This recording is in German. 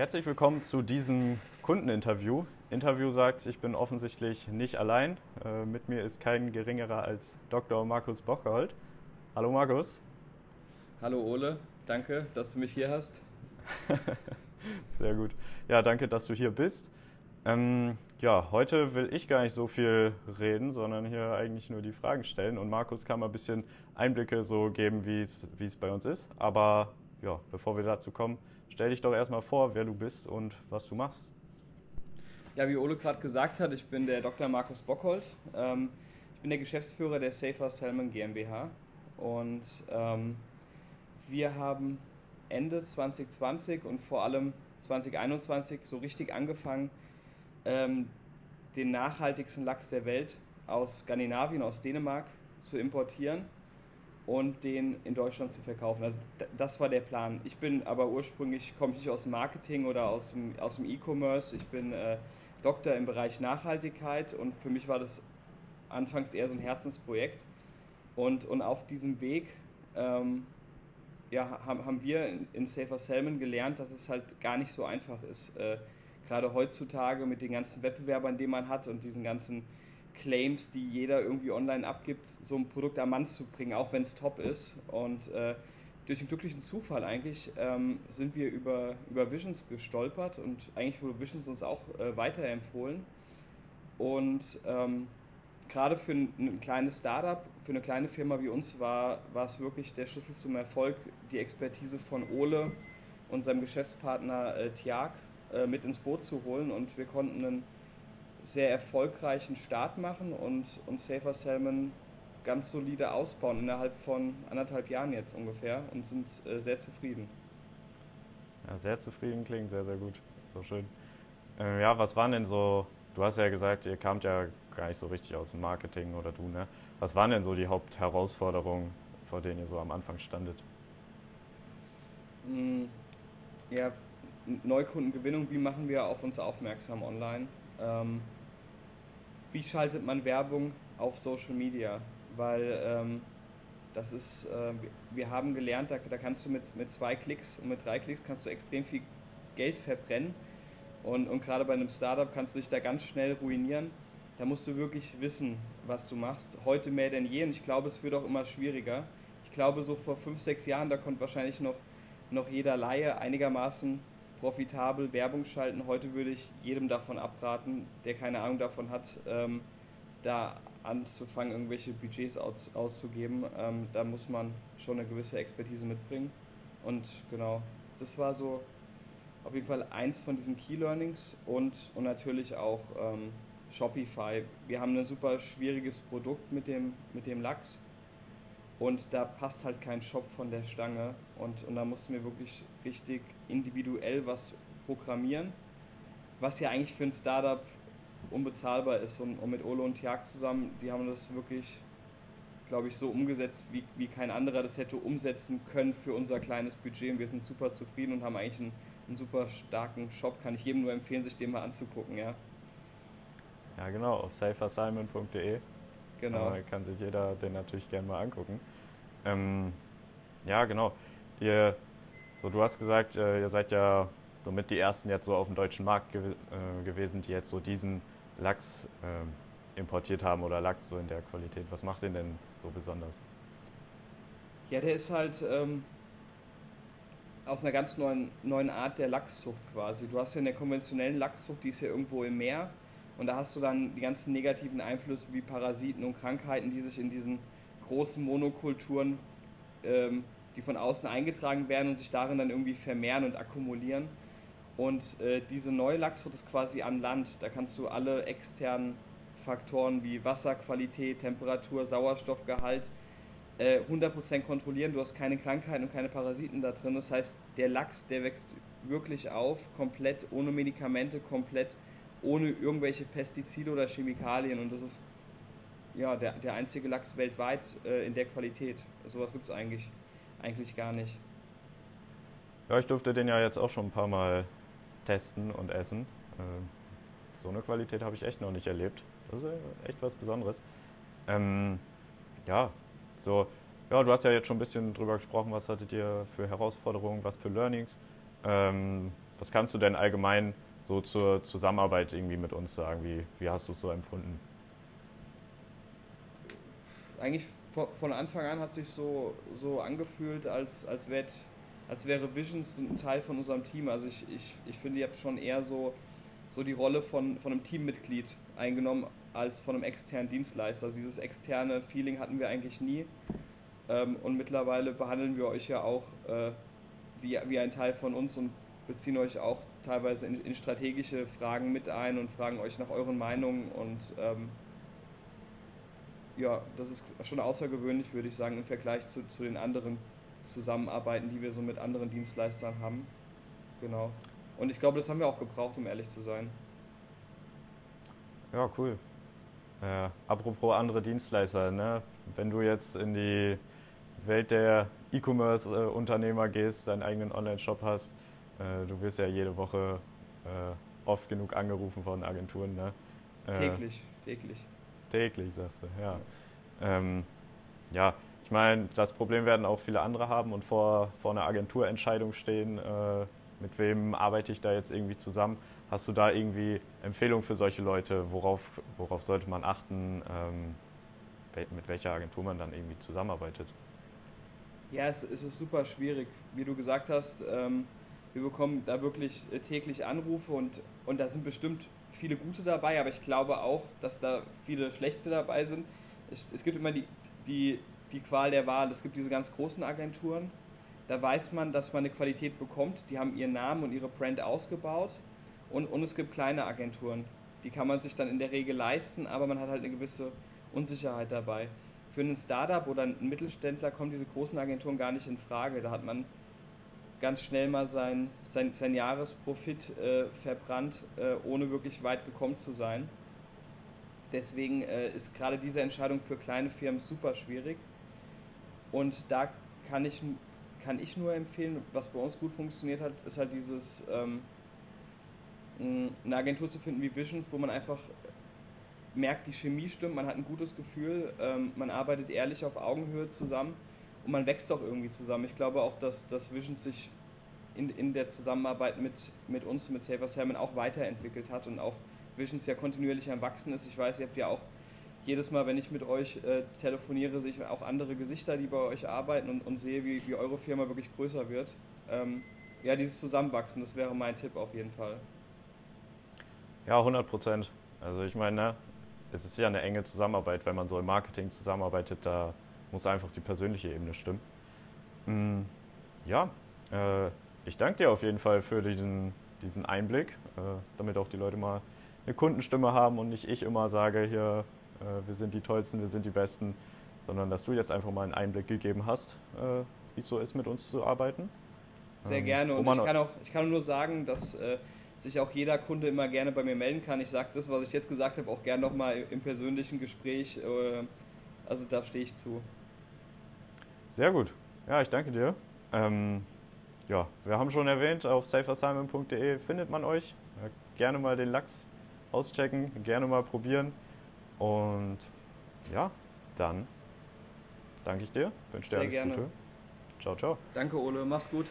Herzlich willkommen zu diesem Kundeninterview. Interview sagt, ich bin offensichtlich nicht allein. Äh, mit mir ist kein geringerer als Dr. Markus Bockhold. Hallo Markus. Hallo Ole, danke, dass du mich hier hast. Sehr gut. Ja, danke, dass du hier bist. Ähm, ja, heute will ich gar nicht so viel reden, sondern hier eigentlich nur die Fragen stellen. Und Markus kann mal ein bisschen Einblicke so geben, wie es bei uns ist. Aber ja, bevor wir dazu kommen, stell dich doch erstmal vor, wer du bist und was du machst. Ja, wie Ole gerade gesagt hat, ich bin der Dr. Markus Bockhold. Ähm, ich bin der Geschäftsführer der Safer Salmon GmbH. Und ähm, wir haben Ende 2020 und vor allem 2021 so richtig angefangen, ähm, den nachhaltigsten Lachs der Welt aus Skandinavien, aus Dänemark zu importieren und den in Deutschland zu verkaufen. Also das war der Plan. Ich bin aber ursprünglich, komme ich nicht aus dem Marketing oder aus dem, aus dem E-Commerce. Ich bin äh, Doktor im Bereich Nachhaltigkeit und für mich war das anfangs eher so ein Herzensprojekt. Und, und auf diesem Weg ähm, ja, haben, haben wir in, in Safer Salmon gelernt, dass es halt gar nicht so einfach ist. Äh, gerade heutzutage mit den ganzen Wettbewerbern, die man hat und diesen ganzen Claims, die jeder irgendwie online abgibt, so ein Produkt am Mann zu bringen, auch wenn es top ist. Und äh, durch einen glücklichen Zufall eigentlich ähm, sind wir über, über Visions gestolpert und eigentlich wurde Visions uns auch äh, weiterempfohlen. Und ähm, gerade für ein, ein, kleines Startup, für eine kleine Firma wie uns war, es wirklich der Schlüssel zum Erfolg, die Expertise von Ole und seinem Geschäftspartner äh, Tiag äh, mit ins Boot zu holen und wir konnten einen sehr erfolgreichen Start machen und, und Safer Salmon ganz solide ausbauen innerhalb von anderthalb Jahren jetzt ungefähr und sind äh, sehr zufrieden. Ja, sehr zufrieden klingt sehr, sehr gut. So schön. Äh, ja, was waren denn so, du hast ja gesagt, ihr kamt ja gar nicht so richtig aus dem Marketing oder du, ne? Was waren denn so die Hauptherausforderungen, vor denen ihr so am Anfang standet? Mm, ja, Neukundengewinnung, wie machen wir auf uns aufmerksam online? Ähm, wie schaltet man Werbung auf Social Media? Weil ähm, das ist, äh, wir haben gelernt, da, da kannst du mit, mit zwei Klicks und mit drei Klicks kannst du extrem viel Geld verbrennen. Und, und gerade bei einem Startup kannst du dich da ganz schnell ruinieren. Da musst du wirklich wissen, was du machst. Heute mehr denn je und ich glaube, es wird auch immer schwieriger. Ich glaube, so vor fünf, sechs Jahren, da konnte wahrscheinlich noch, noch jeder Laie einigermaßen profitabel Werbung schalten. Heute würde ich jedem davon abraten, der keine Ahnung davon hat, ähm, da anzufangen, irgendwelche Budgets aus, auszugeben. Ähm, da muss man schon eine gewisse Expertise mitbringen. Und genau, das war so auf jeden Fall eins von diesen Key Learnings und, und natürlich auch ähm, Shopify. Wir haben ein super schwieriges Produkt mit dem, mit dem Lachs und da passt halt kein Shop von der Stange. Und, und da mussten wir wirklich richtig individuell was programmieren, was ja eigentlich für ein Startup unbezahlbar ist. Und, und mit Olo und Tiag zusammen, die haben das wirklich, glaube ich, so umgesetzt, wie, wie kein anderer das hätte umsetzen können für unser kleines Budget. Und wir sind super zufrieden und haben eigentlich einen, einen super starken Shop. Kann ich jedem nur empfehlen, sich den mal anzugucken. Ja, ja genau, auf safersimon.de Genau. Äh, kann sich jeder den natürlich gerne mal angucken. Ähm, ja, genau. Ihr, so du hast gesagt, äh, ihr seid ja somit die ersten jetzt so auf dem deutschen Markt gew äh, gewesen, die jetzt so diesen Lachs äh, importiert haben oder Lachs so in der Qualität. Was macht den denn so besonders? Ja, der ist halt ähm, aus einer ganz neuen, neuen Art der Lachszucht quasi. Du hast ja in der konventionellen Lachszucht, die ist ja irgendwo im Meer und da hast du dann die ganzen negativen Einflüsse wie Parasiten und Krankheiten, die sich in diesen großen Monokulturen, ähm, die von außen eingetragen werden und sich darin dann irgendwie vermehren und akkumulieren. Und äh, diese neue Lachszucht ist quasi an Land. Da kannst du alle externen Faktoren wie Wasserqualität, Temperatur, Sauerstoffgehalt äh, 100% kontrollieren. Du hast keine Krankheiten und keine Parasiten da drin. Das heißt, der Lachs, der wächst wirklich auf, komplett ohne Medikamente, komplett ohne irgendwelche Pestizide oder Chemikalien. Und das ist ja, der, der einzige Lachs weltweit äh, in der Qualität. Sowas gibt es eigentlich, eigentlich gar nicht. Ja, ich durfte den ja jetzt auch schon ein paar Mal testen und essen. Äh, so eine Qualität habe ich echt noch nicht erlebt. Das ist echt was Besonderes. Ähm, ja, so, ja, du hast ja jetzt schon ein bisschen drüber gesprochen, was hattet ihr für Herausforderungen, was für Learnings. Ähm, was kannst du denn allgemein so zur Zusammenarbeit irgendwie mit uns sagen? Wie, wie hast du es so empfunden? Eigentlich von Anfang an hast du dich so, so angefühlt, als, als, wär, als wäre Visions ein Teil von unserem Team. Also ich, ich, ich finde, ihr habt schon eher so, so die Rolle von, von einem Teammitglied eingenommen als von einem externen Dienstleister. Also dieses externe Feeling hatten wir eigentlich nie. Ähm, und mittlerweile behandeln wir euch ja auch äh, wie, wie ein Teil von uns und beziehen euch auch teilweise in, in strategische Fragen mit ein und fragen euch nach euren Meinungen und ähm, ja, das ist schon außergewöhnlich, würde ich sagen, im Vergleich zu, zu den anderen Zusammenarbeiten, die wir so mit anderen Dienstleistern haben. Genau. Und ich glaube, das haben wir auch gebraucht, um ehrlich zu sein. Ja, cool. Äh, apropos andere Dienstleister, ne? wenn du jetzt in die Welt der E-Commerce-Unternehmer gehst, deinen eigenen Online-Shop hast, äh, du wirst ja jede Woche äh, oft genug angerufen von Agenturen. Ne? Äh, täglich, täglich. Täglich, sagst du, ja. Ähm, ja, ich meine, das Problem werden auch viele andere haben und vor, vor einer Agenturentscheidung stehen, äh, mit wem arbeite ich da jetzt irgendwie zusammen. Hast du da irgendwie Empfehlungen für solche Leute? Worauf, worauf sollte man achten, ähm, mit welcher Agentur man dann irgendwie zusammenarbeitet? Ja, es, es ist super schwierig. Wie du gesagt hast, ähm, wir bekommen da wirklich äh, täglich Anrufe und, und da sind bestimmt viele gute dabei, aber ich glaube auch, dass da viele schlechte dabei sind. Es, es gibt immer die, die, die Qual der Wahl. Es gibt diese ganz großen Agenturen, da weiß man, dass man eine Qualität bekommt. Die haben ihren Namen und ihre Brand ausgebaut. Und, und es gibt kleine Agenturen, die kann man sich dann in der Regel leisten, aber man hat halt eine gewisse Unsicherheit dabei. Für einen Startup oder einen Mittelständler kommen diese großen Agenturen gar nicht in Frage. Da hat man ganz schnell mal sein, sein, sein Jahresprofit äh, verbrannt, äh, ohne wirklich weit gekommen zu sein. Deswegen äh, ist gerade diese Entscheidung für kleine Firmen super schwierig. Und da kann ich, kann ich nur empfehlen, was bei uns gut funktioniert hat, ist halt dieses, ähm, eine Agentur zu finden wie Visions, wo man einfach merkt, die Chemie stimmt, man hat ein gutes Gefühl, ähm, man arbeitet ehrlich auf Augenhöhe zusammen und man wächst auch irgendwie zusammen. Ich glaube auch, dass, dass Visions sich in, in der Zusammenarbeit mit, mit uns, mit Saver Salmon auch weiterentwickelt hat und auch Visions ja kontinuierlich am Wachsen ist. Ich weiß, ihr habt ja auch jedes Mal, wenn ich mit euch äh, telefoniere, sehe ich auch andere Gesichter, die bei euch arbeiten und, und sehe, wie, wie eure Firma wirklich größer wird. Ähm, ja, dieses Zusammenwachsen, das wäre mein Tipp auf jeden Fall. Ja, 100 Prozent. Also ich meine, ne, es ist ja eine enge Zusammenarbeit, wenn man so im Marketing zusammenarbeitet, da muss einfach die persönliche Ebene stimmen. Mm, ja, äh, ich danke dir auf jeden Fall für diesen, diesen Einblick, äh, damit auch die Leute mal eine Kundenstimme haben und nicht ich immer sage, hier, äh, wir sind die Tollsten, wir sind die Besten, sondern dass du jetzt einfach mal einen Einblick gegeben hast, äh, wie es so ist, mit uns zu arbeiten. Sehr ähm, gerne und ich kann, auch, ich kann nur sagen, dass äh, sich auch jeder Kunde immer gerne bei mir melden kann. Ich sage das, was ich jetzt gesagt habe, auch gerne nochmal im persönlichen Gespräch. Äh, also da stehe ich zu. Sehr gut. Ja, ich danke dir. Ähm, ja, wir haben schon erwähnt, auf safersimon.de findet man euch. gerne mal den Lachs auschecken, gerne mal probieren. Und ja, dann danke ich dir, wünsche dir Sehr alles gerne. Gute. Ciao, ciao. Danke, Ole, mach's gut.